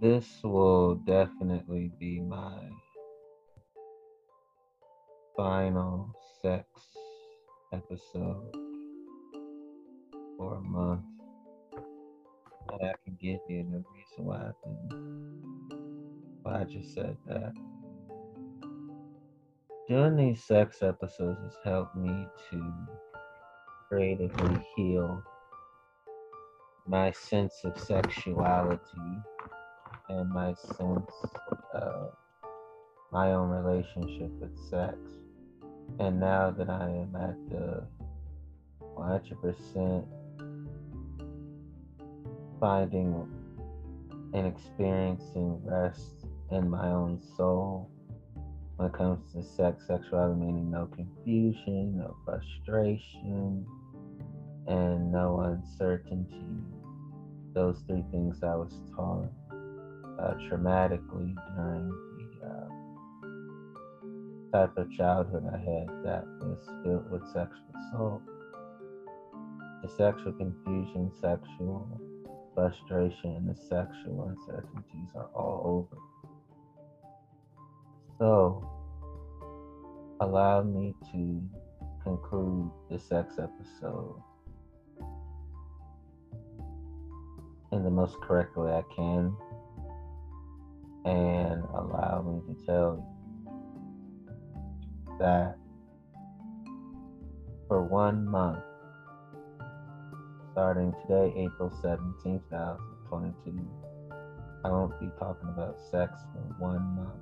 this will definitely be my final sex episode for a month. But I can give you the reason why I think why I just said that. Doing these sex episodes has helped me to creatively heal my sense of sexuality and my sense of my own relationship with sex. And now that I am at the 100% finding and experiencing rest in my own soul when it comes to sex, sexuality, meaning no confusion, no frustration, and no uncertainty. Those three things I was taught uh, traumatically during the uh, type of childhood I had that was filled with sexual assault. The sexual confusion, sexual frustration, and the sexual uncertainties are all over. So, allow me to conclude the sex episode in the most correct way I can and allow me to tell you that for one month, starting today, April 17, 2022, I won't be talking about sex for one month.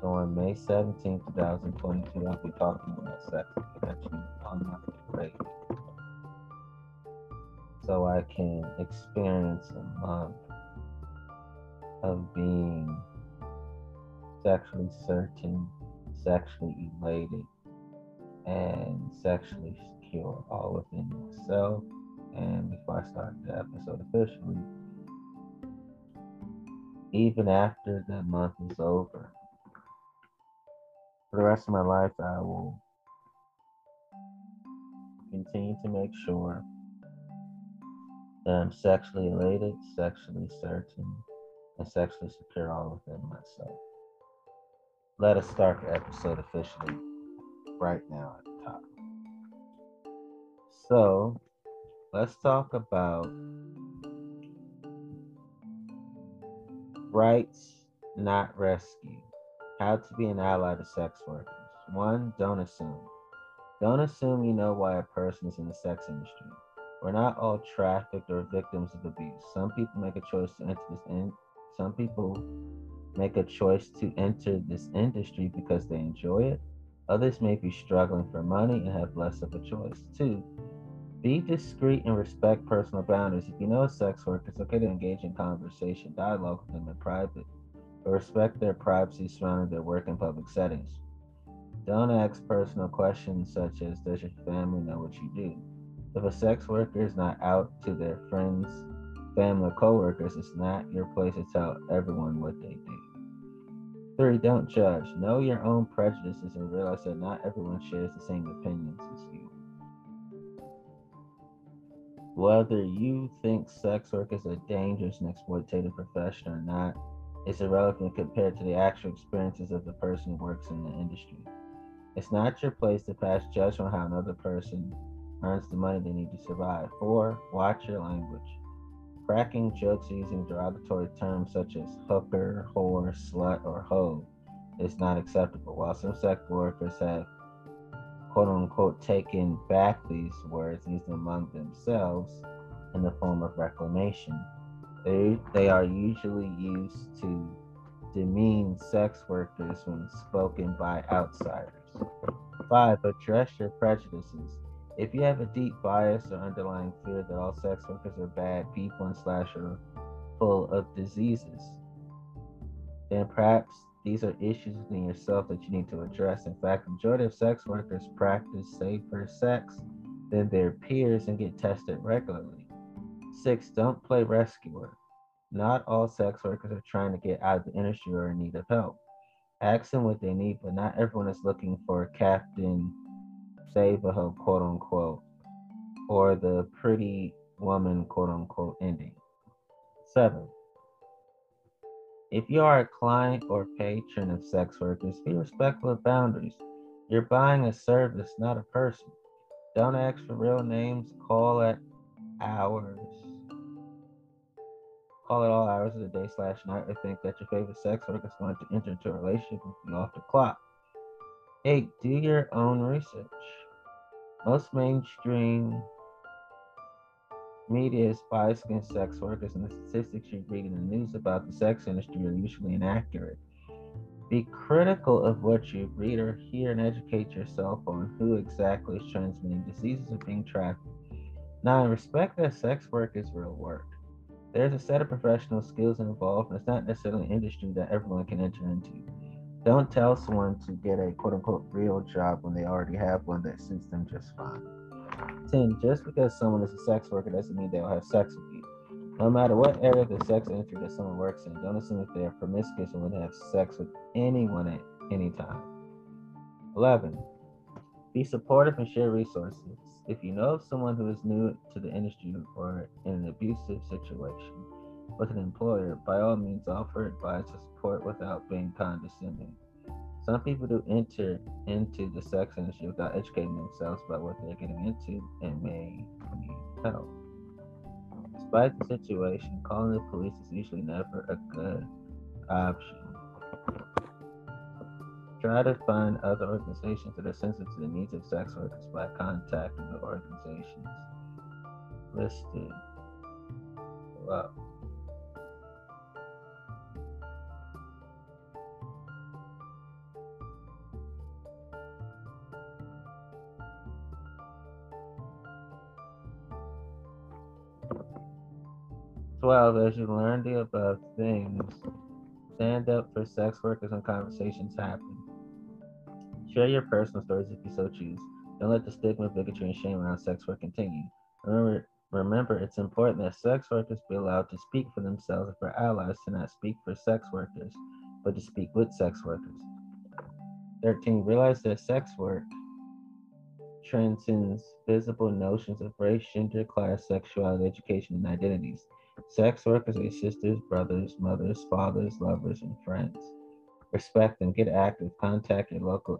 So on May 17, 2022, I'll be talking about sex connection on my radio. So I can experience a month of being sexually certain, sexually elated, and sexually secure all within myself. And before I start the episode officially, even after the month is over, for the rest of my life, I will continue to make sure that I'm sexually elated, sexually certain, and sexually secure all within myself. Let us start the episode officially right now at the top. So, let's talk about rights, not rescue. How to be an ally to sex workers. One, don't assume. Don't assume you know why a person is in the sex industry. We're not all trafficked or victims of abuse. Some people make a choice to enter this in. Some people make a choice to enter this industry because they enjoy it. Others may be struggling for money and have less of a choice. Two, be discreet and respect personal boundaries. If you know a sex worker, it's okay to engage in conversation, dialogue with them in private but respect their privacy surrounding their work in public settings. Don't ask personal questions such as Does your family know what you do? If a sex worker is not out to their friends, family, or coworkers, it's not your place to tell everyone what they do. Three, don't judge. Know your own prejudices and realize that not everyone shares the same opinions as you. Whether you think sex work is a dangerous and exploitative profession or not, is irrelevant compared to the actual experiences of the person who works in the industry. It's not your place to pass judgment on how another person earns the money they need to survive. Four, watch your language. Cracking jokes using derogatory terms such as hooker, whore, slut, or hoe is not acceptable. While some sex workers have quote unquote taken back these words used among themselves in the form of reclamation, they, they are usually used to demean sex workers when spoken by outsiders. Five, address your prejudices. If you have a deep bias or underlying fear that all sex workers are bad people and slash are full of diseases, then perhaps these are issues within yourself that you need to address. In fact, the majority of sex workers practice safer sex than their peers and get tested regularly. Six, don't play rescuer. Not all sex workers are trying to get out of the industry or in need of help. Ask them what they need, but not everyone is looking for a Captain Save Hoe, quote unquote, or the pretty woman, quote unquote, ending. Seven, If you are a client or patron of sex workers, be respectful of boundaries. You're buying a service, not a person. Don't ask for real names. Call at hours. Call at all hours of the day slash night or think that your favorite sex worker is going to enter into a relationship with you off the clock. Eight, do your own research. Most mainstream media is biased against sex workers, and the statistics you read in the news about the sex industry are usually inaccurate. Be critical of what you read or hear and educate yourself on who exactly is transmitting diseases or being trafficked. Nine, respect that sex work is real work. There's a set of professional skills involved, and it's not necessarily an industry that everyone can enter into. Don't tell someone to get a quote unquote real job when they already have one that suits them just fine. 10. Just because someone is a sex worker doesn't mean they'll have sex with you. No matter what area of the sex industry that someone works in, don't assume that they are promiscuous and would have sex with anyone at any time. 11. Be supportive and share resources. If you know of someone who is new to the industry or in an abusive situation with an employer, by all means offer advice or support without being condescending. Some people do enter into the sex industry without educating themselves about what they're getting into and may need help. Despite the situation, calling the police is usually never a good option. Try to find other organizations that are sensitive to the needs of sex workers by contacting the organizations listed below. 12. As you learn the above things, stand up for sex workers when conversations happen. Share your personal stories if you so choose. Don't let the stigma, bigotry, and shame around sex work continue. Remember, remember, it's important that sex workers be allowed to speak for themselves and for allies to not speak for sex workers, but to speak with sex workers. 13. Realize that sex work transcends visible notions of race, gender, class, sexuality, education, and identities. Sex workers are sisters, brothers, mothers, fathers, lovers, and friends. Respect them, get active, contact your local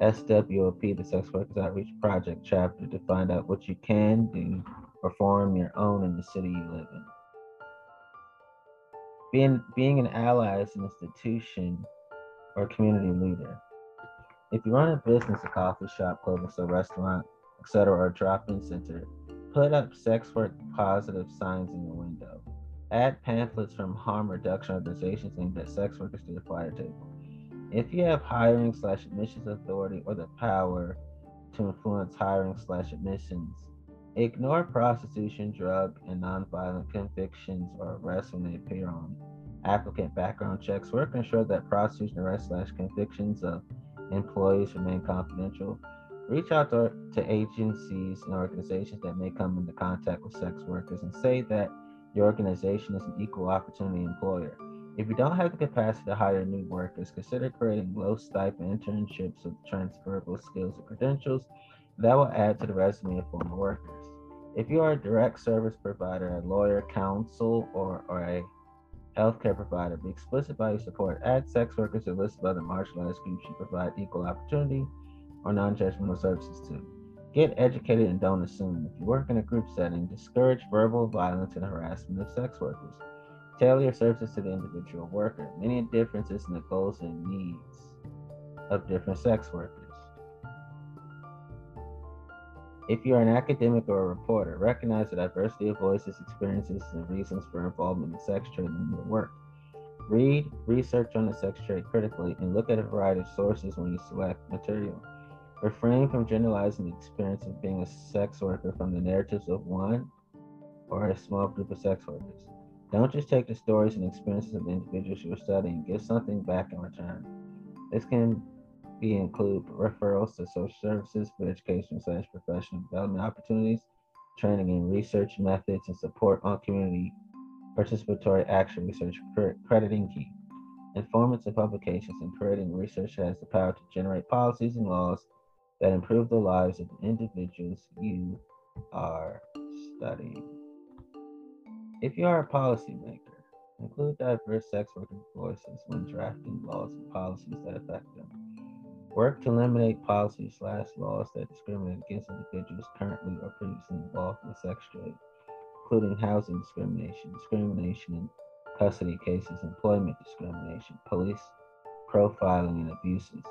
SWOP, the Sex Workers Outreach Project chapter, to find out what you can do or form your own in the city you live in. Being, being an ally as an institution or community leader. If you run a business, a coffee shop, clothing store, restaurant, etc., or a drop-in center, Put up sex work positive signs in your window. Add pamphlets from harm reduction organizations aimed at sex workers to the fire table. If you have hiring slash admissions authority or the power to influence hiring slash admissions, ignore prostitution, drug, and nonviolent convictions or arrests when they appear on applicant background checks. Work ensure that prostitution arrests slash convictions of employees remain confidential. Reach out to, to agencies and organizations that may come into contact with sex workers and say that your organization is an equal opportunity employer. If you don't have the capacity to hire new workers, consider creating low stipend internships with transferable skills and credentials that will add to the resume of former workers. If you are a direct service provider, a lawyer, counsel, or, or a healthcare provider, be explicit about your support. Add sex workers to a list of other marginalized groups you provide equal opportunity or non judgmental services to. Get educated and don't assume. If you work in a group setting, discourage verbal violence and harassment of sex workers. Tailor your services to the individual worker. Many differences in the goals and needs of different sex workers. If you are an academic or a reporter, recognize the diversity of voices, experiences, and reasons for involvement in sex trade in your work. Read, research on the sex trade critically, and look at a variety of sources when you select material. Refrain from generalizing the experience of being a sex worker from the narratives of one or a small group of sex workers. Don't just take the stories and experiences of the individuals you are studying, give something back in return. This can be include referrals to social services for education slash professional development opportunities, training in research methods, and support on community participatory action research crediting key. Informants and publications and creating research has the power to generate policies and laws that improve the lives of the individuals you are studying. If you are a policymaker, Include diverse sex workers' voices when drafting laws and policies that affect them. Work to eliminate policies slash laws that discriminate against individuals currently or previously involved in sex trade, including housing discrimination, discrimination in custody cases, employment discrimination, police profiling, and abuses.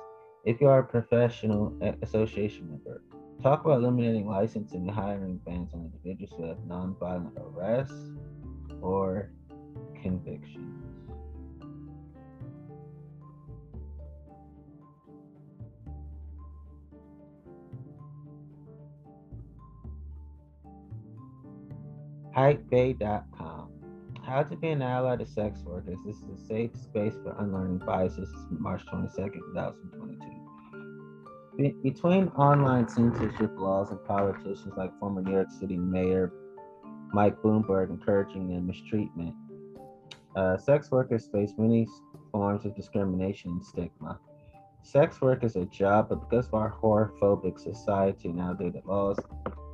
If you are a professional association member, talk about eliminating licensing and hiring bans on individuals who have nonviolent arrests or convictions. Hypebae.com. How to be an ally to sex workers. This is a safe space for unlearning biases. March 22nd, 2022. Be- between online censorship laws and politicians like former New York City Mayor Mike Bloomberg encouraging their mistreatment, uh, sex workers face many forms of discrimination and stigma. Sex work is a job, but because of our whorephobic society and outdated laws,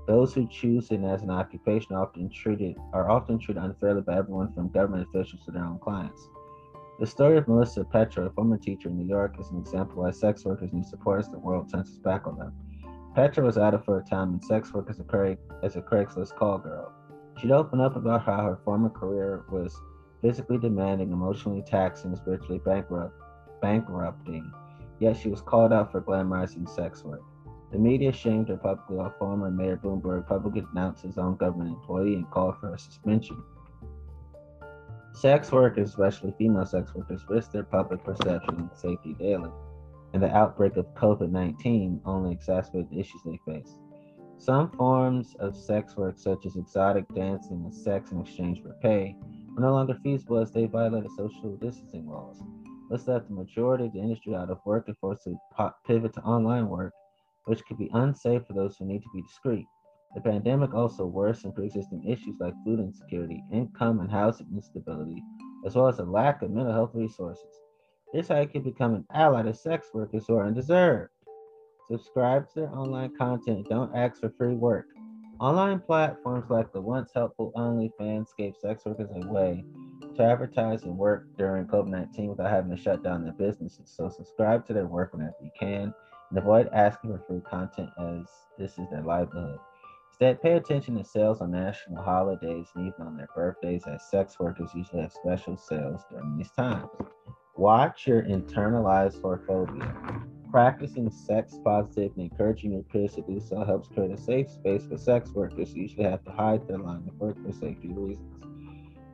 those who choose it as an occupation often treated are often treated unfairly by everyone from government officials to their own clients. The story of Melissa Petro, a former teacher in New York, is an example why sex workers need support as the world turns its back on them. Petro was out of a time in sex work as a, Craig, as a Craigslist call girl. She'd open up about how her former career was physically demanding, emotionally taxing, spiritually bankrupt, bankrupting, yet she was called out for glamorizing sex work. The media shamed her publicly while former Mayor Bloomberg publicly denounced his own government employee and called for a suspension. Sex workers, especially female sex workers, risk their public perception and safety daily, and the outbreak of COVID 19 only exacerbated the issues they face. Some forms of sex work, such as exotic dancing and sex in exchange for pay, were no longer feasible as they violated social distancing laws. This left the majority of the industry out of work and forced to pivot to online work which could be unsafe for those who need to be discreet. The pandemic also worsened pre existing issues like food insecurity, income and housing instability, as well as a lack of mental health resources. Here's how you can become an ally to sex workers who are undeserved. Subscribe to their online content don't ask for free work. Online platforms like the once helpful OnlyFans gave sex workers a way to advertise and work during COVID 19 without having to shut down their businesses. So, subscribe to their work whenever you can and avoid asking for free content as this is their livelihood. Instead, pay attention to sales on national holidays and even on their birthdays, as sex workers usually have special sales during these times. Watch your internalized whorephobia. Practicing sex positive and encouraging your peers to do so helps create a safe space for sex workers who usually have to hide their line of work for safety reasons.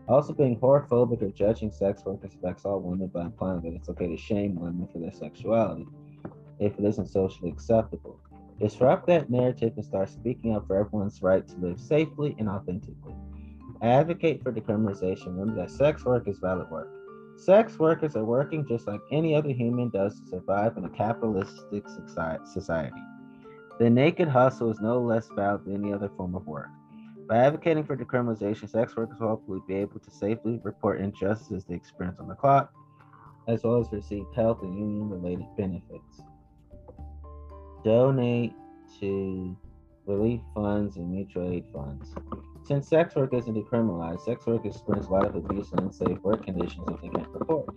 Also, being whorephobic or judging sex workers affects all women by implying that it's okay to shame women for their sexuality if it isn't socially acceptable. Disrupt that narrative and start speaking up for everyone's right to live safely and authentically. Advocate for decriminalization. Remember that sex work is valid work. Sex workers are working just like any other human does to survive in a capitalistic society. The naked hustle is no less valid than any other form of work. By advocating for decriminalization, sex workers will hopefully be able to safely report injustices they experience on the clock, as well as receive health and union related benefits donate to relief funds and mutual aid funds. Since sex work isn't decriminalized, sex workers experience a lot of abuse and unsafe work conditions if they can't report.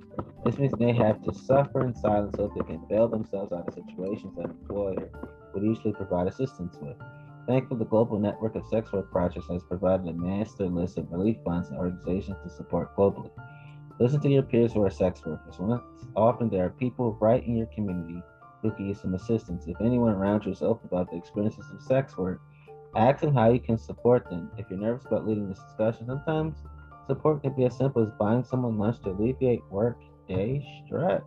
This means they have to suffer in silence so they can bail themselves out of situations that employer would usually provide assistance with. Thankfully, the global network of sex work projects has provided a master list of relief funds and organizations to support globally. Listen to your peers who are sex workers. Often there are people right in your community can some assistance. If anyone around you is open about the experiences of sex work, ask them how you can support them. If you're nervous about leading this discussion, sometimes support can be as simple as buying someone lunch to alleviate work day stress.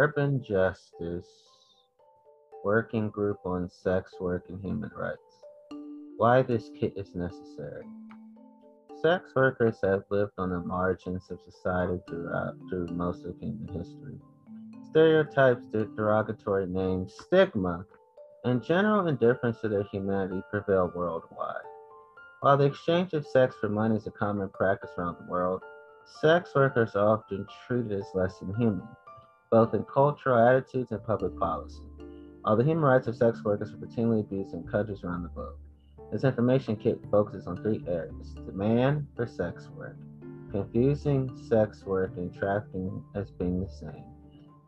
Urban Justice Working Group on Sex Work and Human Rights. Why this kit is necessary. Sex workers have lived on the margins of society throughout through most of human history. stereotypes, derogatory names, stigma, and general indifference to their humanity prevail worldwide. While the exchange of sex for money is a common practice around the world, sex workers are often treated as less than human, both in cultural attitudes and public policy. The human rights of sex workers are routinely abused in countries around the globe, this information kit focuses on three areas demand for sex work, confusing sex work and trafficking as being the same,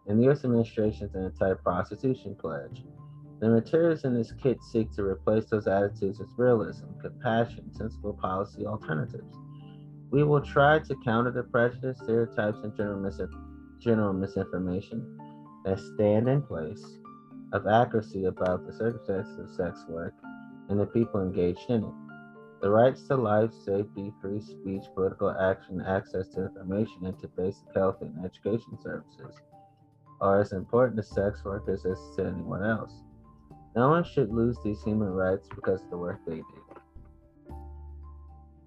and the U.S. administration's anti prostitution pledge. The materials in this kit seek to replace those attitudes with realism, compassion, sensible policy alternatives. We will try to counter the prejudice, stereotypes, and general, mis- general misinformation that stand in place of accuracy about the circumstances of sex work and the people engaged in it. The rights to life, safety, free speech, political action, access to information, and to basic health and education services are as important to sex workers as to anyone else. No one should lose these human rights because of the work they do.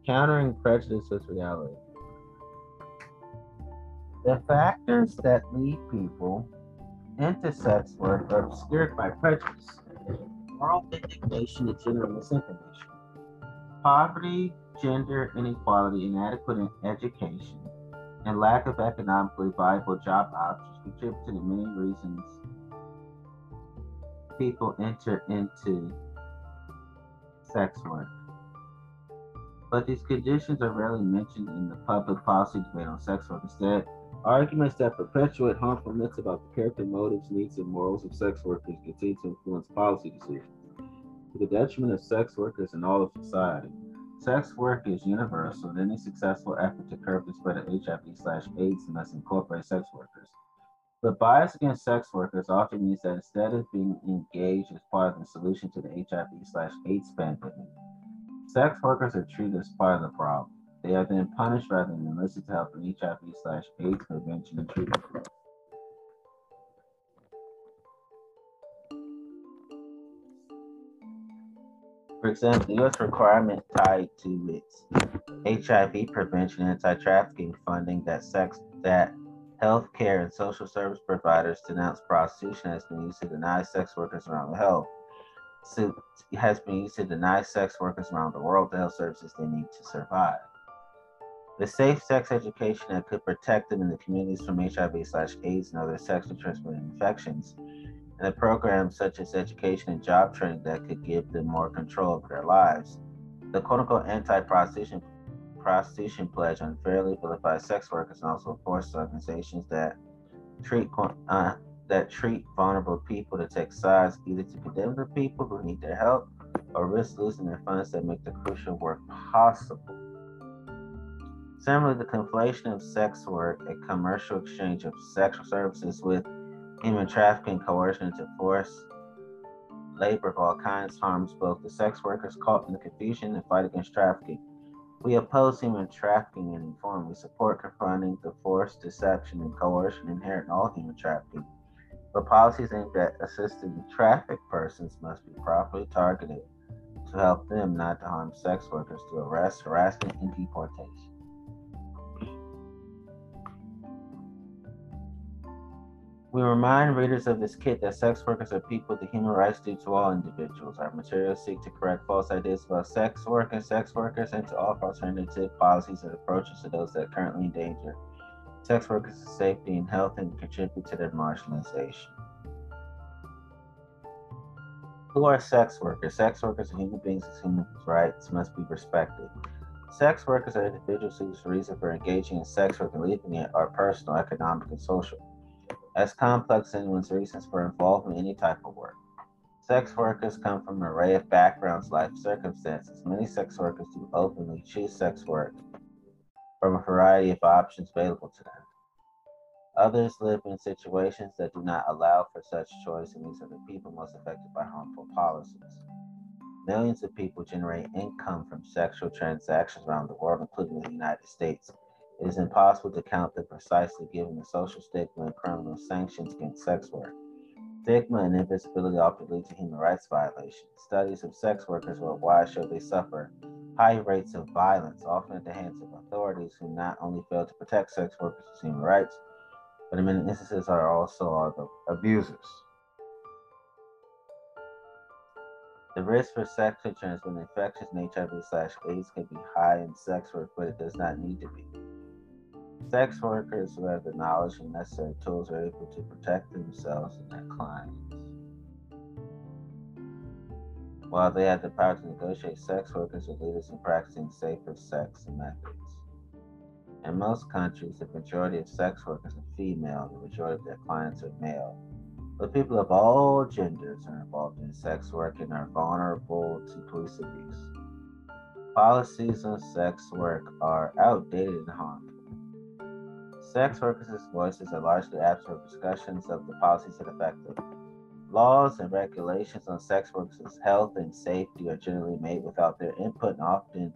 Countering prejudice with reality. The factors that lead people into sex work are obscured by prejudice, moral indignation, and general misinformation. Poverty, gender inequality, inadequate education, and lack of economically viable job options contribute to the many reasons people enter into sex work. But these conditions are rarely mentioned in the public policy debate on sex work. Instead, arguments that perpetuate harmful myths about the character, motives, needs, and morals of sex workers continue to influence policy decisions to the detriment of sex workers and all of society. Sex work is universal, and any successful effort to curb the spread of HIV/AIDS must incorporate sex workers. But bias against sex workers often means that instead of being engaged as part of the solution to the HIV slash AIDS pandemic, sex workers are treated as part of the problem. They are then punished rather than enlisted to help in HIV slash AIDS prevention and treatment. For example, the U.S. requirement tied to its HIV prevention and anti-trafficking funding that sex that healthcare and social service providers denounce prostitution has been used to deny sex workers around the health. So has been used to deny sex workers around the world the health services they need to survive. The safe sex education that could protect them in the communities from HIV slash AIDS and other sexually transmitted infections, and the programs such as education and job training that could give them more control over their lives. The quote unquote anti prostitution prostitution pledge unfairly vilifies sex workers and also forces organizations that treat uh, that treat vulnerable people to take sides either to condemn the people who need their help or risk losing their funds that make the crucial work possible. Similarly, the conflation of sex work and commercial exchange of sexual services with human trafficking, coercion, to force labor of all kinds harms both the sex workers caught in the confusion and fight against trafficking. We oppose human trafficking in any form. We support confronting the force, deception, and coercion inherent in all human trafficking. But policies aimed at assisting trafficked persons must be properly targeted to help them not to harm sex workers through arrest, harassment, and deportation. We remind readers of this kit that sex workers are people with human rights due to all individuals. Our materials seek to correct false ideas about sex work and sex workers and to offer alternative policies and approaches to those that currently endanger sex workers' safety and health and contribute to their marginalization. Who are sex workers? Sex workers are human beings whose human rights must be respected. Sex workers are individuals whose reason for engaging in sex work and leaving it are personal, economic, and social as complex anyone's reasons for involvement in any type of work. Sex workers come from an array of backgrounds, life circumstances. Many sex workers do openly choose sex work from a variety of options available to them. Others live in situations that do not allow for such choice, and these are the people most affected by harmful policies. Millions of people generate income from sexual transactions around the world, including the United States. It is impossible to count them precisely given the social stigma and criminal sanctions against sex work. Stigma and invisibility often lead to human rights violations. Studies of sex workers worldwide show they suffer high rates of violence, often at the hands of authorities who not only fail to protect sex workers' human rights, but in many instances are also the abusers. The risk for sexually transmitted infections and HIV slash AIDS can be high in sex work, but it does not need to be. Sex workers who have the knowledge and necessary tools are able to protect themselves and their clients. While they have the power to negotiate, sex workers are leaders in practicing safer sex methods. In most countries, the majority of sex workers are female, and the majority of their clients are male. But people of all genders are involved in sex work and are vulnerable to police abuse. Policies on sex work are outdated and harmful. Sex workers' voices are largely absent from discussions of the policies that affect them. Laws and regulations on sex workers' health and safety are generally made without their input and often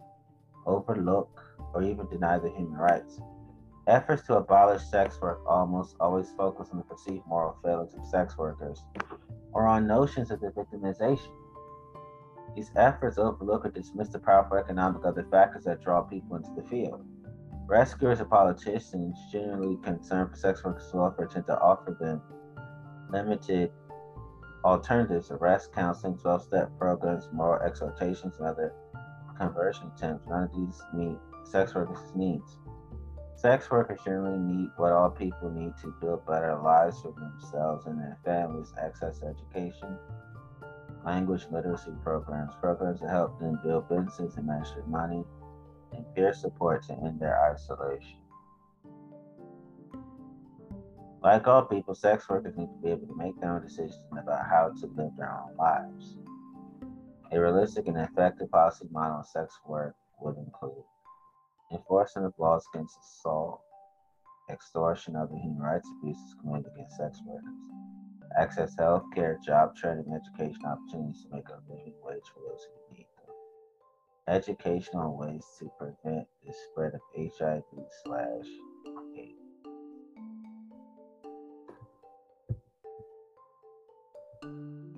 overlook or even deny their human rights. Efforts to abolish sex work almost always focus on the perceived moral failings of sex workers or on notions of their victimization. These efforts overlook or dismiss the powerful economic other factors that draw people into the field. Rescuers and politicians, generally concerned for sex workers' welfare, tend to offer them limited alternatives arrest, counseling, 12 step programs, moral exhortations, and other conversion attempts. None of these meet sex workers' needs. Sex workers generally need what all people need to build better lives for themselves and their families, access to education, language literacy programs, programs to help them build businesses and manage their money, and peer support to end their isolation. Like all people, sex workers need to be able to make their own decisions about how to live their own lives. A realistic and effective policy model of sex work would include enforcement of laws against assault, extortion, other human rights abuses committed against sex workers, access health care, job training, education opportunities to make a living wage for those who need them, education on ways to prevent the spread of HIV slash AIDS.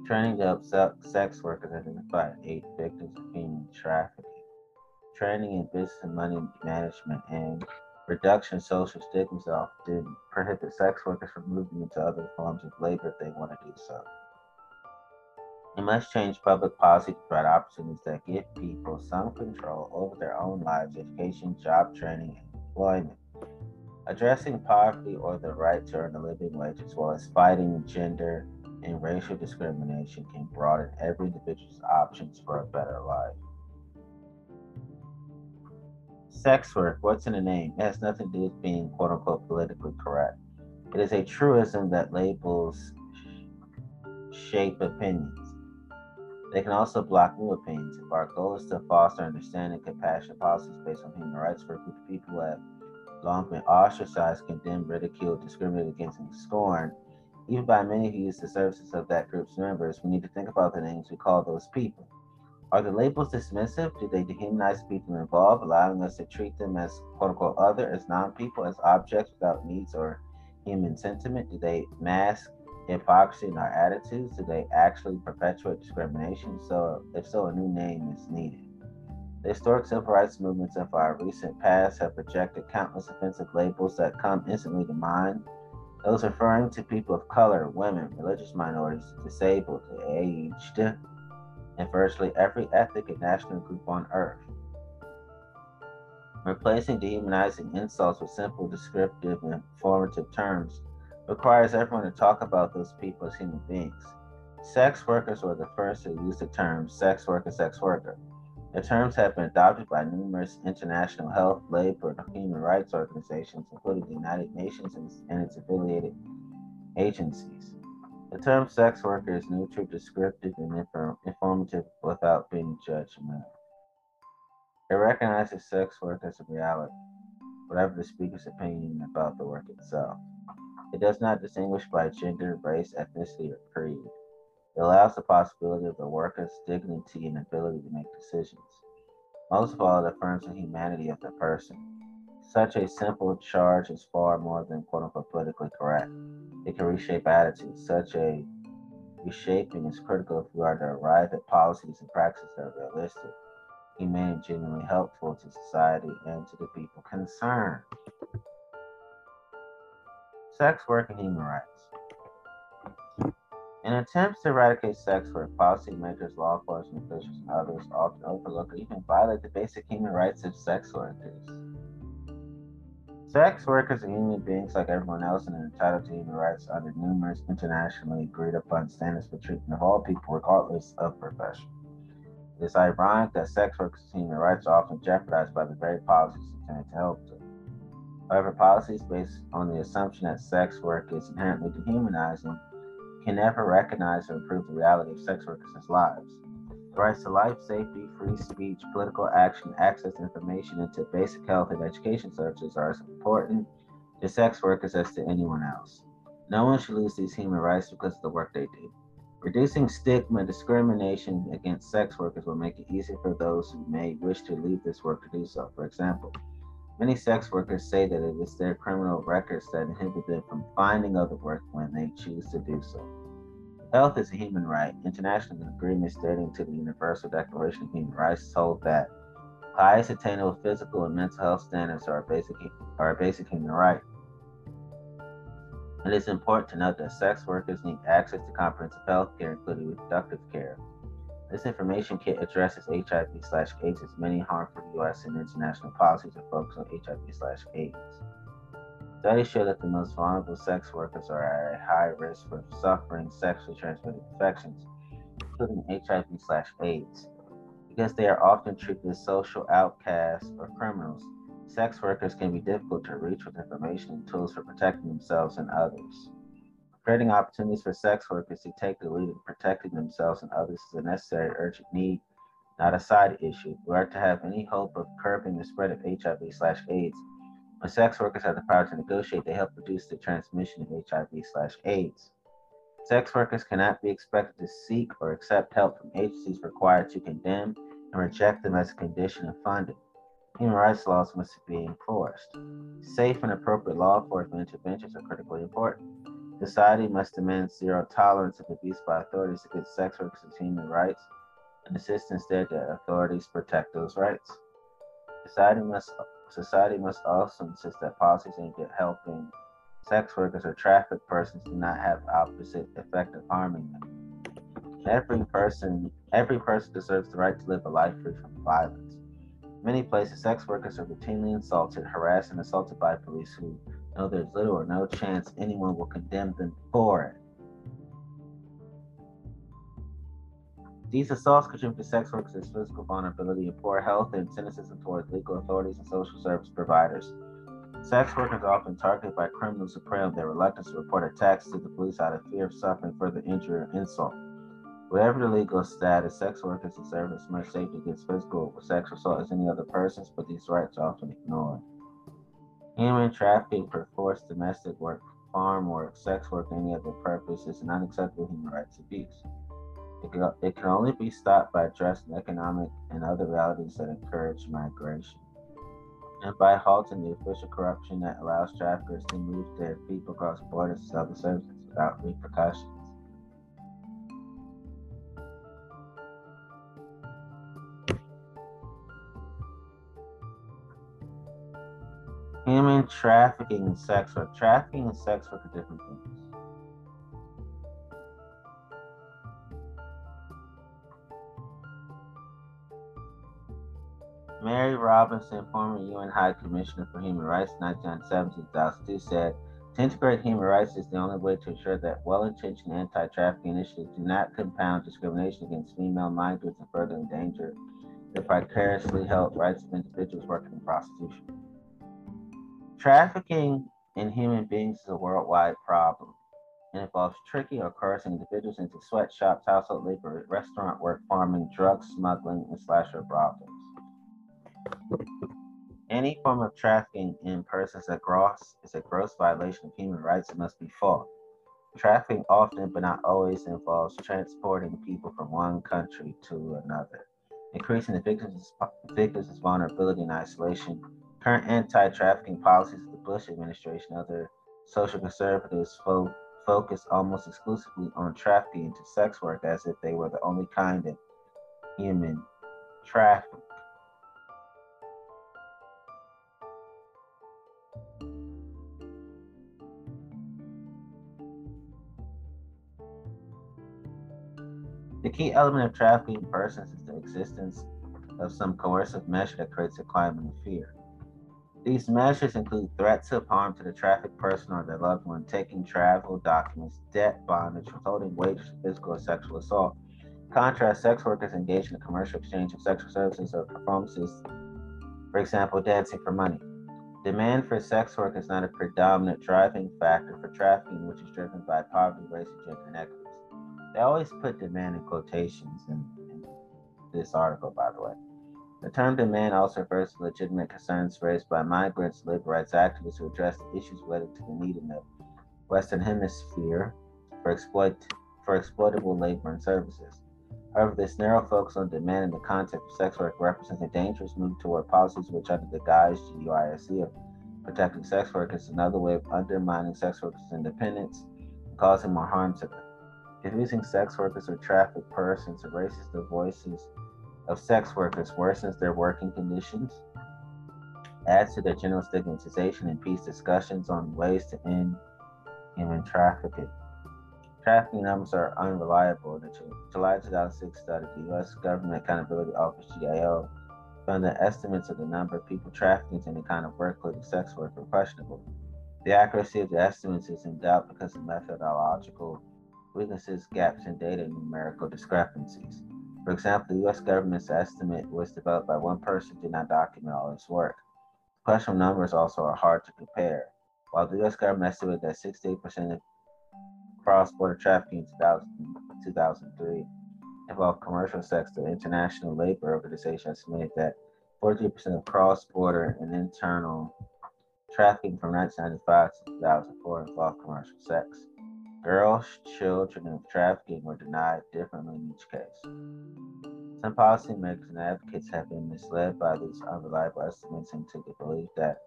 Training to help sex workers identify eight victims of human trafficking training in business and money management, and reduction of social stigmas often prohibit sex workers from moving into other forms of labor if they want to do so. It must change public policy to provide opportunities that give people some control over their own lives, education, job training, and employment. Addressing poverty or the right to earn a living wage, as well as fighting gender and racial discrimination, can broaden every individual's options for a better life. Sex work, what's in the name? It has nothing to do with being quote unquote politically correct. It is a truism that labels shape opinions. They can also block new opinions. If our goal is to foster understanding, compassion policies based on human rights for a group of people who have long been ostracized, condemned, ridiculed, discriminated against, and scorned, even by many who use the services of that group's members, we need to think about the names we call those people. Are the labels dismissive? Do they dehumanize people involved, allowing us to treat them as quote unquote other, as non people, as objects without needs or human sentiment? Do they mask hypocrisy in our attitudes? Do they actually perpetuate discrimination? So, if so, a new name is needed. The historic civil rights movements of our recent past have projected countless offensive labels that come instantly to mind. Those referring to people of color, women, religious minorities, disabled, aged, and virtually every ethnic and national group on earth. Replacing dehumanizing insults with simple, descriptive, and informative terms requires everyone to talk about those people as human beings. Sex workers were the first to use the term sex worker, sex worker. The terms have been adopted by numerous international health, labor, and human rights organizations, including the United Nations and its affiliated agencies. The term sex worker is neutral, descriptive, and informative without being judgmental. It recognizes sex work as a reality, whatever the speaker's opinion about the work itself. It does not distinguish by gender, race, ethnicity, or creed. It allows the possibility of the worker's dignity and ability to make decisions. Most of all, it affirms the humanity of the person. Such a simple charge is far more than quote unquote politically correct. It can reshape attitudes. Such a reshaping is critical if we are to arrive at policies and practices that are realistic, humane, and genuinely helpful to society and to the people concerned. Sex work and human rights. In attempts to eradicate sex work, policymakers, law enforcement officials, and others often overlook or even violate the basic human rights of sex workers. Sex workers are human beings like everyone else and are entitled to human rights under numerous internationally agreed upon standards for treatment of all people, regardless of profession. It is ironic that sex workers' human rights are often jeopardized by the very policies intended to help them. However, policies based on the assumption that sex work is inherently dehumanizing can never recognize or improve the reality of sex workers' lives. The rights to life, safety, free speech, political action, access to information, and to basic health and education services are as important to sex workers as to anyone else. No one should lose these human rights because of the work they do. Reducing stigma and discrimination against sex workers will make it easier for those who may wish to leave this work to do so. For example, many sex workers say that it is their criminal records that inhibit them from finding other work when they choose to do so. Health is a human right. International agreements dating to the Universal Declaration of Human Rights hold that highest attainable physical and mental health standards are a basic, are a basic human right. It is important to note that sex workers need access to comprehensive health care, including reproductive care. This information kit addresses HIV slash AIDS as many harmful U.S. and international policies are focused on HIV slash AIDS. Studies show that the most vulnerable sex workers are at a high risk for suffering sexually transmitted infections, including HIV slash AIDS. Because they are often treated as social outcasts or criminals, sex workers can be difficult to reach with information and tools for protecting themselves and others. Creating opportunities for sex workers to take the lead in protecting themselves and others is a necessary urgent need, not a side issue. We are to have any hope of curbing the spread of HIV slash AIDS when sex workers have the power to negotiate, they help reduce the transmission of HIV slash AIDS. Sex workers cannot be expected to seek or accept help from agencies required to condemn and reject them as a condition of funding. Human rights laws must be enforced. Safe and appropriate law enforcement interventions are critically important. Society must demand zero tolerance of abuse by authorities against sex workers and human rights and assist instead that authorities protect those rights. Society must Society must also insist that policies aimed at helping sex workers or trafficked persons do not have opposite effect of harming them. Every person, every person deserves the right to live a life free from violence. In many places, sex workers are routinely insulted, harassed, and assaulted by police who know there's little or no chance anyone will condemn them for it. These assaults contribute to sex workers' physical vulnerability and poor health and cynicism towards legal authorities and social service providers. Sex workers are often targeted by criminals who prey on their reluctance to report attacks to the police out of fear of suffering further injury or insult. Whatever the legal status, sex workers deserve as much safety against physical or sexual assault as any other persons, but these rights are often ignored. Human trafficking for forced domestic work, farm work, sex work, any other purpose is an unacceptable human rights abuse. It can, only be stopped by addressing economic and other realities that encourage migration, and by halting the official corruption that allows traffickers to move their people across borders to the services without repercussions. Human trafficking and sex work. Trafficking and sex work are different things. Mary Robinson, former UN High Commissioner for Human Rights, 1997-2002, said, "To integrate human rights is the only way to ensure that well-intentioned anti-trafficking initiatives do not compound discrimination against female migrants and further endanger the precariously held rights of individuals working in prostitution." Trafficking in human beings is a worldwide problem. It involves tricking or coercing individuals into sweatshops, household labor, restaurant work, farming, drug smuggling, and slasher brothels. Any form of trafficking in persons is a gross is a gross violation of human rights and must be fought. Trafficking often, but not always, involves transporting people from one country to another, increasing the victims' victims' vulnerability and isolation. Current anti-trafficking policies of the Bush administration, other social conservatives fo- focus almost exclusively on trafficking to sex work as if they were the only kind of human trafficking. The key element of trafficking persons is the existence of some coercive measure that creates a climate of fear. These measures include threats of harm to the trafficked person or their loved one, taking travel documents, debt, bondage, withholding wages, physical or sexual assault. Contrast, sex workers engage in the commercial exchange of sexual services or performances, for example, dancing for money. Demand for sex work is not a predominant driving factor for trafficking, which is driven by poverty, race, and gender inequities. They always put demand in quotations in, in this article, by the way. The term demand also refers to legitimate concerns raised by migrants, labor rights activists who address issues related to the need in the Western Hemisphere for exploit for exploitable labor and services. However, this narrow focus on demand in the context of sex work represents a dangerous move toward policies which, under the guise GUISC of protecting sex workers, is another way of undermining sex workers' independence and causing more harm to them. If sex workers or trafficked persons erases the voices of sex workers, worsens their working conditions, adds to their general stigmatization and peace discussions on ways to end human trafficking. Trafficking numbers are unreliable. The July 2006 study, the U.S. Government Accountability Office (GAO) found that estimates of the number of people trafficked into any kind of work, including sex work, are questionable. The accuracy of the estimates is in doubt because of methodological weaknesses, gaps in data, and numerical discrepancies. For example, the U.S. government's estimate was developed by one person who did not document all his work. Questionable numbers also are hard to compare. While the U.S. government estimated that 68% of cross-border trafficking in 2003 involved commercial sex, the International Labor Organization estimated that 43% of cross-border and internal trafficking from 1995 to 2004 involved commercial sex. Girls, children, and trafficking were denied differently in each case. Some policymakers and advocates have been misled by these unreliable estimates into the belief that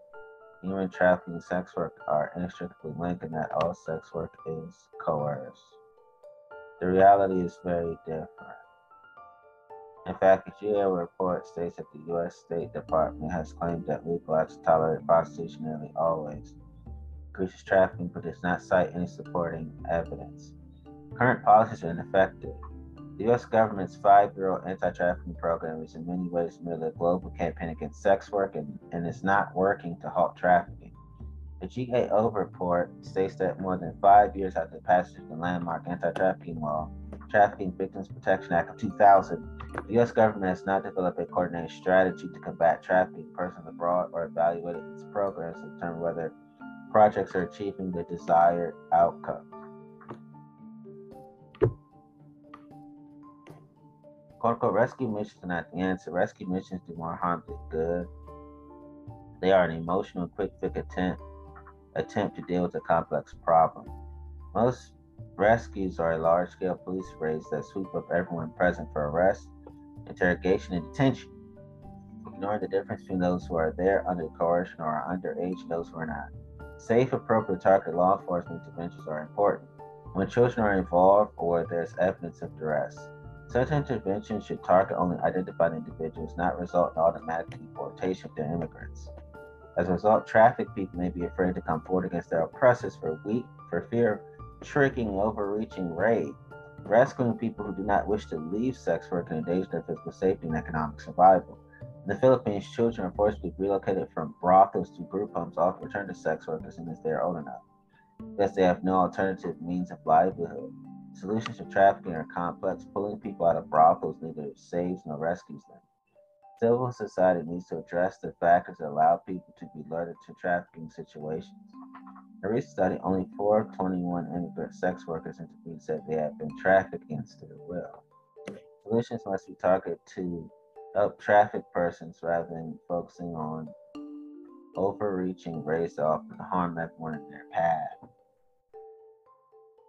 human trafficking and sex work are inextricably linked and that all sex work is coerced. The reality is very different. In fact, a GAO report states that the U.S. State Department has claimed that legal acts tolerate prostitution nearly always increases trafficking but does not cite any supporting evidence. Current policies are ineffective. The U.S. government's five year old anti trafficking program is in many ways merely a global campaign against sex work and, and is not working to halt trafficking. The GAO report states that more than five years after the passage of the landmark anti trafficking law, Trafficking Victims Protection Act of 2000, the U.S. government has not developed a coordinated strategy to combat trafficking persons abroad or evaluated its programs to determine whether projects are achieving the desired outcome. Quote unquote rescue missions are not the answer. Rescue missions do more harm than good. They are an emotional, quick fix attempt attempt to deal with a complex problem. Most rescues are a large scale police raids that sweep up everyone present for arrest, interrogation, and detention, ignoring the difference between those who are there under coercion or are underage and those who are not. Safe, appropriate target law enforcement interventions are important when children are involved or there's evidence of duress. Such interventions should target only identified individuals, not result in automatic deportation of immigrants. As a result, trafficked people may be afraid to come forward against their oppressors for weak for fear of tricking, overreaching raid. Rescuing people who do not wish to leave sex work and endanger their physical safety and economic survival. The Philippines, children are forced to be relocated from brothels to group homes, often return to sex workers as they are old enough, because they have no alternative means of livelihood. Solutions to trafficking are complex. Pulling people out of brothels neither saves nor rescues them. Civil society needs to address the factors that allow people to be alerted to trafficking situations. A recent study, only 4 of 21 immigrant sex workers interviewed said they had been trafficked against their will. Solutions must be targeted to help traffic persons rather than focusing on overreaching race to often harm everyone in their path.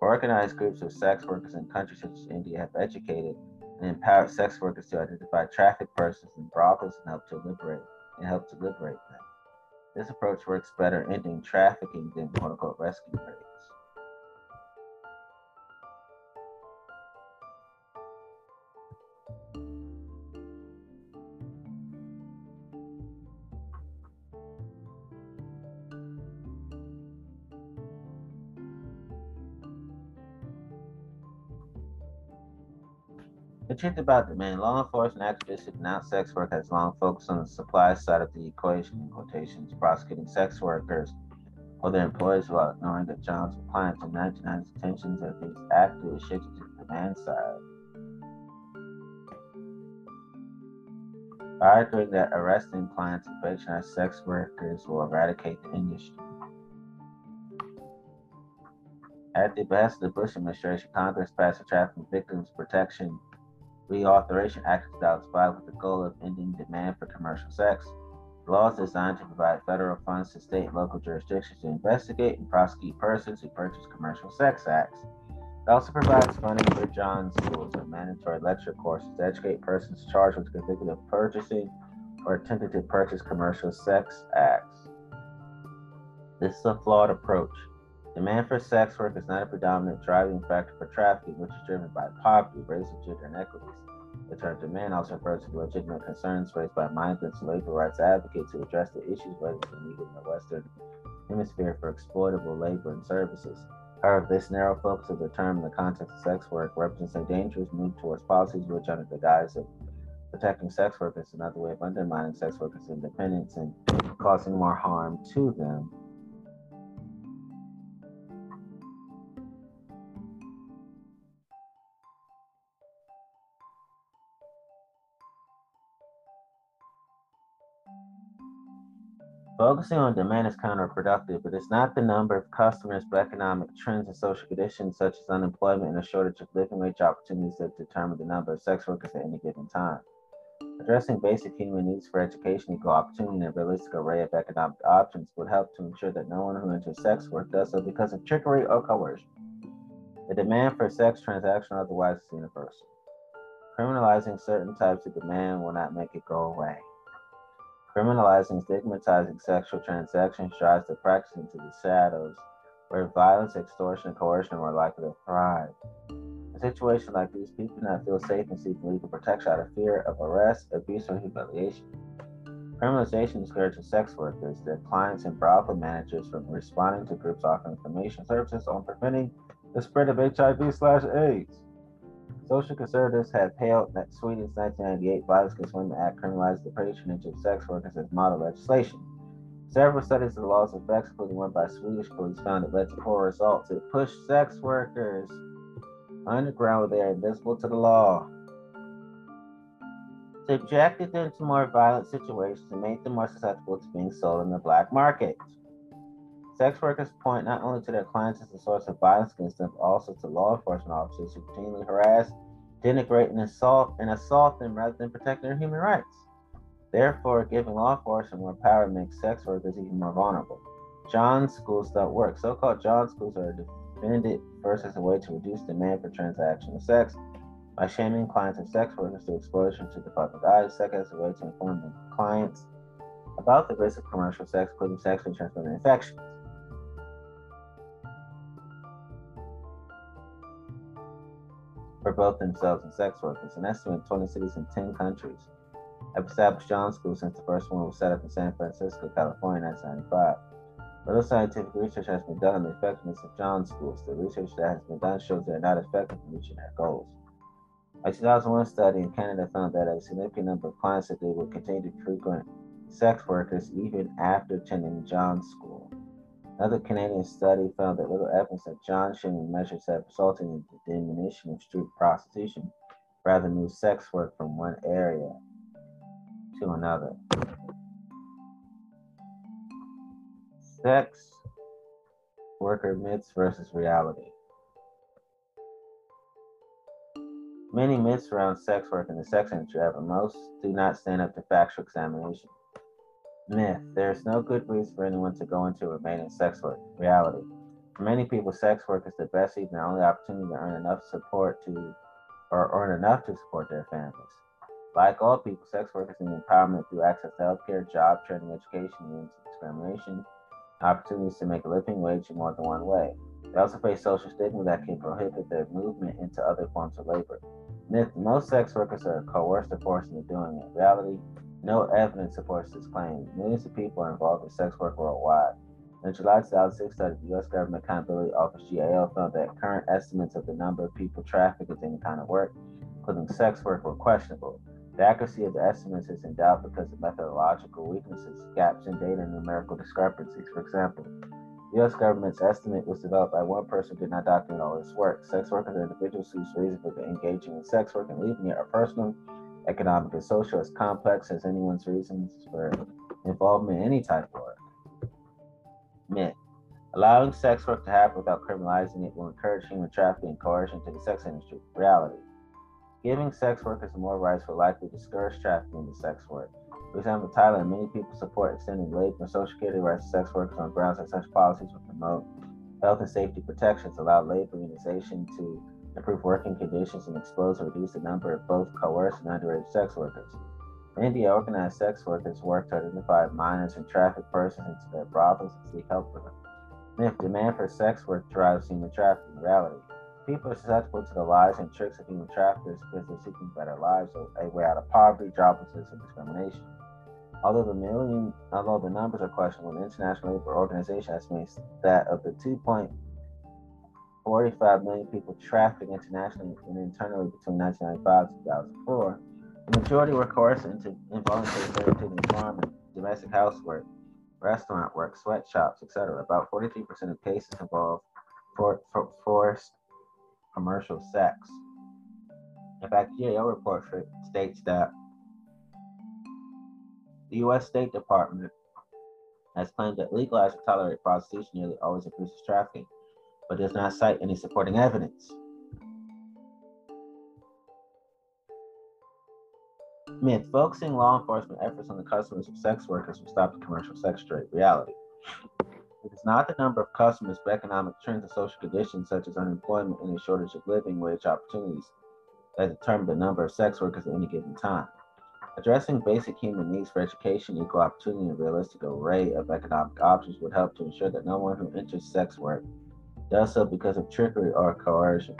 Organized groups of sex workers in countries such as India have educated and empowered sex workers to identify trafficked persons in brothels and help to liberate and help to liberate them. This approach works better ending trafficking than quote unquote rescue. About demand, law enforcement activists who denounce sex work has long focused on the supply side of the equation, in quotations, prosecuting sex workers or their employees while ignoring that John's clients and 99's attentions of these activists shifted to the demand side. Arguing that arresting clients and patronized sex workers will eradicate the industry. At the behest of the Bush administration, Congress passed the Trafficking Victims Protection Reauthorization Act of 2005 with the goal of ending demand for commercial sex. The law is designed to provide federal funds to state and local jurisdictions to investigate and prosecute persons who purchase commercial sex acts. It also provides funding for John schools and mandatory lecture courses to educate persons charged with convicted of purchasing or attempting to purchase commercial sex acts. This is a flawed approach. Demand for sex work is not a predominant driving factor for trafficking, which is driven by poverty, race, and gender inequities. The term demand also refers to the legitimate concerns raised by migrants and labor rights advocates who address the issues in needed in the Western Hemisphere for exploitable labor and services. However, this narrow focus of the term in the context of sex work represents a dangerous move towards policies which, under the guise of protecting sex workers, is another way of undermining sex workers' independence and causing more harm to them. Focusing on demand is counterproductive, but it's not the number of customers, but economic trends and social conditions such as unemployment and a shortage of living wage opportunities that determine the number of sex workers at any given time. Addressing basic human needs for education, equal opportunity, and a realistic array of economic options would help to ensure that no one who enters sex work does so because of trickery or coercion. The demand for sex transaction otherwise is universal. Criminalizing certain types of demand will not make it go away. Criminalizing stigmatizing sexual transactions drives the practice into the shadows, where violence, extortion, and coercion are likely to thrive. In situations like these, people do not feel safe and seek legal protection out of fear of arrest, abuse, or humiliation. Criminalization discourages sex workers, their clients, and brothel managers from responding to groups offering information services on preventing the spread of HIV/AIDS. Social conservatives have hailed that Sweden's 1998 Violence Against Women Act criminalized the patronage of sex workers as model legislation. Several studies of the law's effects, including one by Swedish police, found it led to poor results. It pushed sex workers underground where they are invisible to the law. Subjected them to more violent situations and made them more susceptible to being sold in the black market. Sex workers point not only to their clients as a source of violence against them, but also to law enforcement officers who routinely harass, denigrate, and assault and assault them rather than protect their human rights. Therefore, giving law enforcement more power makes sex workers even more vulnerable. John schools don't work. So-called John schools are defended first as a way to reduce demand for transactional sex by shaming clients of sex workers to exposure to the public eye. Second, as a way to inform the clients about the risk of commercial sex, including sexually transmitted infections. For both themselves and sex workers. An estimate 20 cities in 10 countries have established John School since the first one was set up in San Francisco, California in 1995. Little scientific research has been done on the effectiveness of John schools. The research that has been done shows they're not effective in reaching their goals. A 2001 study in Canada found that a significant number of clients said they would continue to frequent sex workers even after attending John school. Another Canadian study found that little evidence that John shaming measures have resulted in the diminution of street prostitution, rather move sex work from one area to another. Sex worker myths versus reality. Many myths around sex work in the sex industry, however, most do not stand up to factual examination. Myth. There is no good reason for anyone to go into remaining sex work. Reality. For many people, sex work is the best, even their only opportunity to earn enough support to, or earn enough to support their families. Like all people, sex workers need empowerment through access to healthcare, job training, education, and discrimination, opportunities to make a living wage in more than one way. They also face social stigma that can prohibit their movement into other forms of labor. Myth: Most sex workers are coerced or forced into doing it. Reality: no evidence supports this claim. Millions of people are involved in sex work worldwide. In July 2006 study, the U.S. Government Accountability Office (GAO) found that current estimates of the number of people trafficked in any kind of work including sex work, were questionable. The accuracy of the estimates is in doubt because of methodological weaknesses, gaps in data, and numerical discrepancies. For example, the U.S. government's estimate was developed by one person who did not document all his work. Sex workers are individuals whose reason for engaging in sex work and leaving it are personal, economic, and social, as complex as anyone's reasons for involvement in any type of work. Myth. Allowing sex work to happen without criminalizing it will encourage human trafficking and coercion to the sex industry. Reality. Giving sex workers more rights will likely discourage trafficking into sex work. For example, in Thailand, many people support extending labor and social security rights to sex workers on grounds that such policies will promote health and safety protections, allow labor unionization to improve working conditions, and expose or reduce the number of both coerced and underage sex workers. In India, organized sex workers work to identify minors and traffic persons into their brothels and seek help for them. Myth demand for sex work drives human trafficking. Reality people are susceptible to the lies and tricks of human traffickers because they're seeking better lives, or a way out of poverty, joblessness, and discrimination. Although the million, although the numbers are questionable, the International Labor Organization estimates that of the 2.45 million people trafficked internationally and internally between 1995 and 2004, the majority were coerced into involuntary servitude in farm and domestic housework restaurant work, sweatshops, etc. About 43% of cases involve for, for, forced commercial sex. In fact, the GAO report states that the U.S. State Department has claimed that legalized or tolerated prostitution nearly always increases trafficking, but does not cite any supporting evidence. Myth focusing law enforcement efforts on the customers of sex workers will stop the commercial sex trade. Reality. It is not the number of customers, but economic trends and social conditions such as unemployment and a shortage of living wage opportunities that determine the number of sex workers at any given time. Addressing basic human needs for education, equal opportunity, and a realistic array of economic options would help to ensure that no one who enters sex work does so because of trickery or coercion.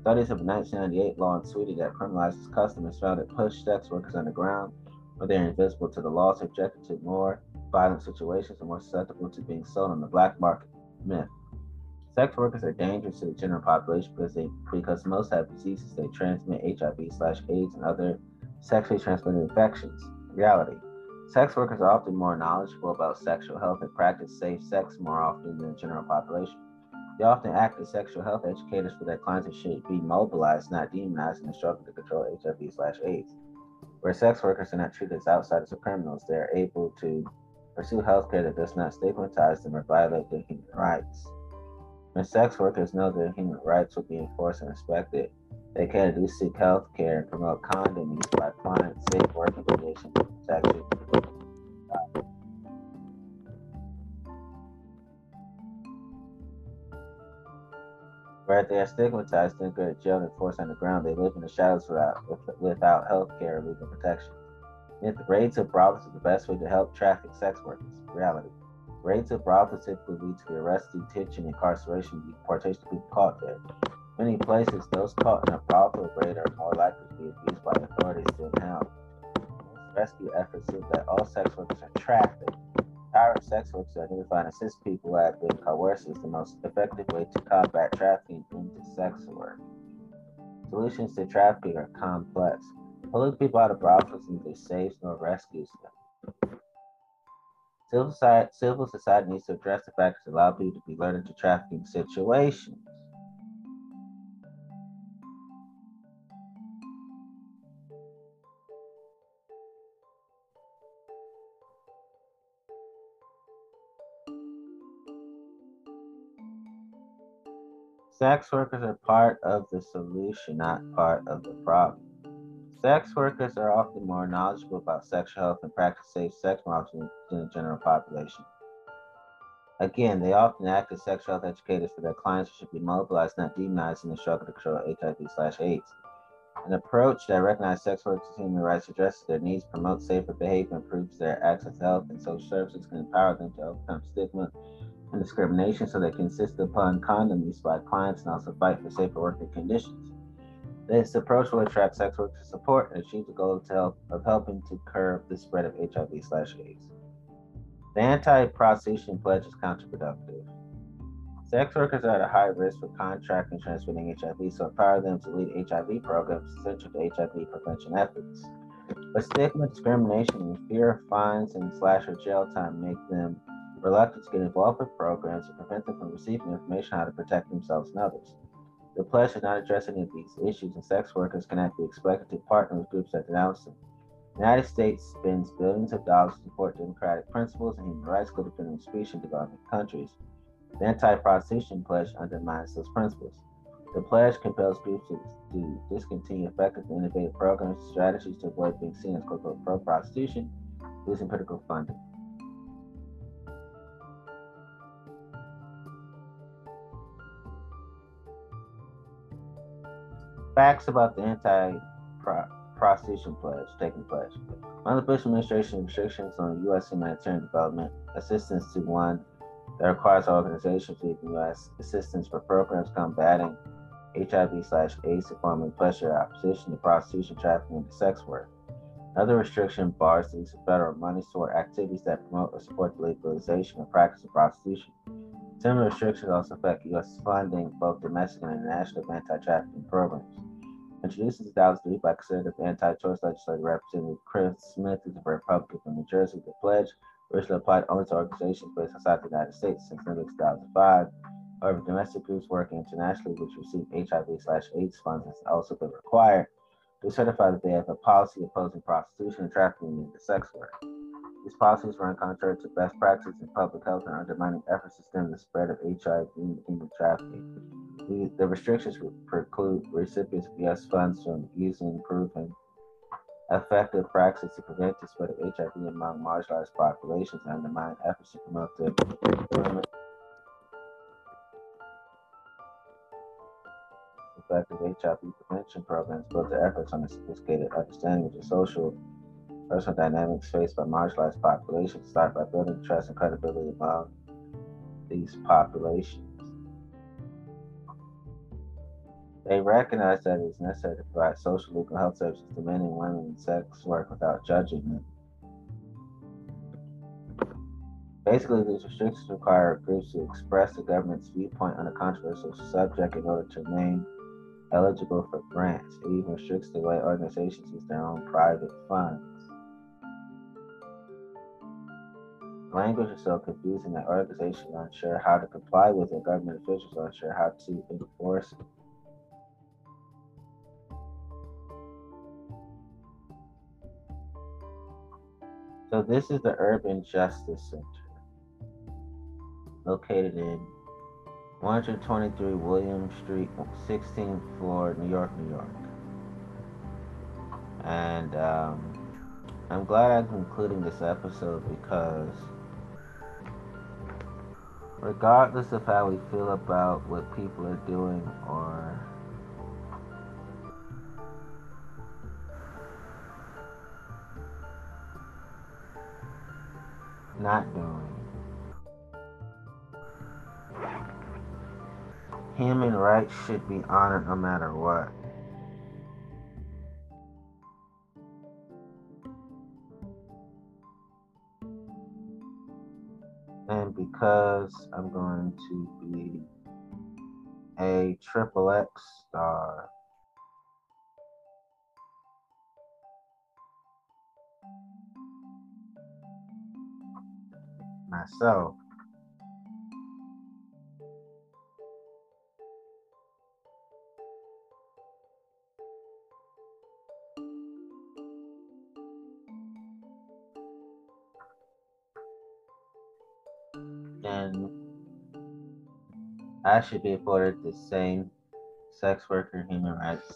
Studies of a 1998 law in Sweden that criminalizes customers found that pushed sex workers underground, where they are invisible to the law, subjected to more violent situations, and more susceptible to being sold on the black market. Myth. Sex workers are dangerous to the general population because they because most have diseases they transmit HIV slash AIDS and other sexually transmitted infections. Reality. Sex workers are often more knowledgeable about sexual health and practice safe sex more often than the general population. They often act as sexual health educators for their clients and should be mobilized, not demonized, in the struggle to control HIV slash AIDS. Where sex workers are not treated as outsiders or criminals, they are able to pursue healthcare that does not stigmatize them or violate their human rights. When sex workers know their human rights will be enforced and respected, they can do seek health care and promote condom use by clients, safe working conditions, and protection Where they are stigmatized and go to jail and forced underground, they live in the shadows without, without health care or legal protection. Yet the raids of brothels is the best way to help traffic sex workers. Reality. Raids of brothels typically lead to the arrest, detention, incarceration, deportation of people caught there. Many places, those caught in a brothel raid are more likely to be abused by authorities than held. Rescue efforts show that all sex workers are trafficked Empowering sex workers identify and assist people who have been coerced is the most effective way to combat trafficking into sex work. Solutions to trafficking are complex. Pulling people out of brothels neither saves nor rescues them. Civil society, civil society needs to address the factors that allow people to be lured into trafficking situations. Sex workers are part of the solution, not part of the problem. Sex workers are often more knowledgeable about sexual health and practice safe sex more than the general population. Again, they often act as sexual health educators for their clients who should be mobilized, not demonized in the struggle to control HIV slash AIDS. An approach that recognizes sex workers as human rights, addresses their needs, promotes safer behavior, improves their access to health and social services, can empower them to overcome stigma and discrimination so they insist upon condom use by clients and also fight for safer working conditions. This approach will attract sex workers support and achieve the goal of, help, of helping to curb the spread of HIV slash AIDS. The anti-prostitution pledge is counterproductive. Sex workers are at a high risk for contracting and transmitting HIV, so empower them to lead HIV programs essential to HIV prevention efforts. But stigma, discrimination, and fear of fines and slash or jail time make them reluctant to get involved with programs to prevent them from receiving information on how to protect themselves and others. The pledge does not address any of these issues, and sex workers cannot be expected to partner with groups that denounce them. The United States spends billions of dollars to support democratic principles and human rights, including freedom of speech in developing countries. The anti-prostitution pledge undermines those principles. The pledge compels groups to, to discontinue effective and innovative programs and strategies to avoid being seen as quote pro prostitution, losing political funding. Facts about the anti prostitution pledge, taking pledge. One of the Bush administration restrictions on U.S. humanitarian development assistance to one that requires organizations to U.S. assistance for programs combating HIV slash AIDS performing pressure opposition to prostitution, trafficking, and sex work. Another restriction bars the use of federal money toward activities that promote or support the legalization or practice of prostitution. Similar restrictions also affect U.S. funding both domestic and international anti-trafficking programs. Introduced in 2003 by conservative anti-choice legislator Representative Chris Smith, who's a Republican from New Jersey, the pledge originally applied only to organizations based outside the United States since 2005. However, domestic groups working internationally which receive HIV slash AIDS funds has also been required to certify that they have a policy opposing prostitution and trafficking into sex work. These policies run contrary to best practices in public health and undermining efforts to stem the spread of HIV and human trafficking. The, restrictions preclude recipients of U.S. funds from using improving effective practices to prevent the spread of HIV among marginalized populations and undermine efforts to promote the effective HIV prevention programs build their efforts on a sophisticated understanding of the social personal dynamics faced by marginalized populations, start by building trust and credibility among these populations. They recognize that it is necessary to provide social legal health services to men and women in sex work without judging them. Basically, these restrictions require groups to express the government's viewpoint on a controversial subject in order to remain eligible for grants. It even restricts the way organizations use their own private funds. Language is so confusing that organizations are unsure how to comply with it. Government officials are unsure how to enforce it. So this is the Urban Justice Center, located in 123 William Street, 16th floor, New York, New York. And um, I'm glad I'm concluding this episode because, regardless of how we feel about what people are doing or not doing. Human rights should be honored no matter what. And because I'm going to be a triple X star myself. And I should be afforded the same sex worker human rights